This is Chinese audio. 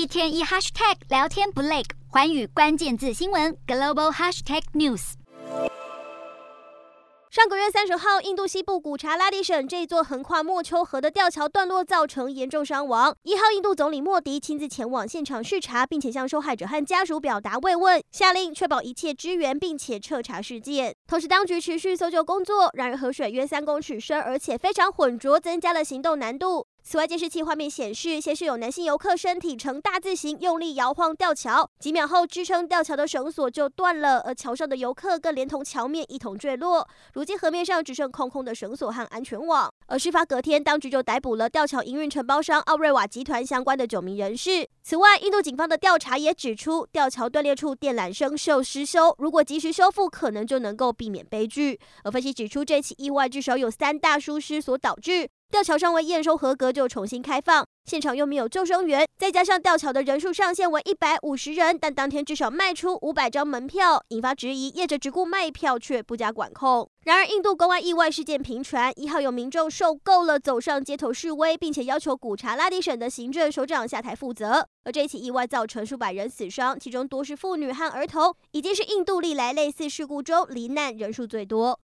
一天一 hashtag 聊天不累，寰宇关键字新闻 global hashtag news。上个月三十号，印度西部古查拉迪省这座横跨莫丘河的吊桥断落，造成严重伤亡。一号印度总理莫迪亲自前往现场视察，并且向受害者和家属表达慰问，下令确保一切支援，并且彻查事件。同时，当局持续搜救工作。然而，河水约三公尺深，而且非常浑浊，增加了行动难度。此外，监视器画面显示，先是有男性游客身体呈大字形用力摇晃吊桥，几秒后支撑吊桥的绳索就断了，而桥上的游客更连同桥面一同坠落。如今河面上只剩空空的绳索和安全网。而事发隔天，当局就逮捕了吊桥营运承包商奥瑞瓦集团相关的九名人士。此外，印度警方的调查也指出，吊桥断裂处电缆生锈失修，如果及时修复，可能就能够避免悲剧。而分析指出，这起意外至少有三大疏失所导致。吊桥尚未验收合格就重新开放，现场又没有救生员，再加上吊桥的人数上限为一百五十人，但当天至少卖出五百张门票，引发质疑。业者只顾卖票却不加管控。然而，印度公安意外事件频传，一号有民众受够了，走上街头示威，并且要求古查拉迪省的行政首长下台负责。而这起意外造成数百人死伤，其中多是妇女和儿童，已经是印度历来类似事故中罹难人数最多。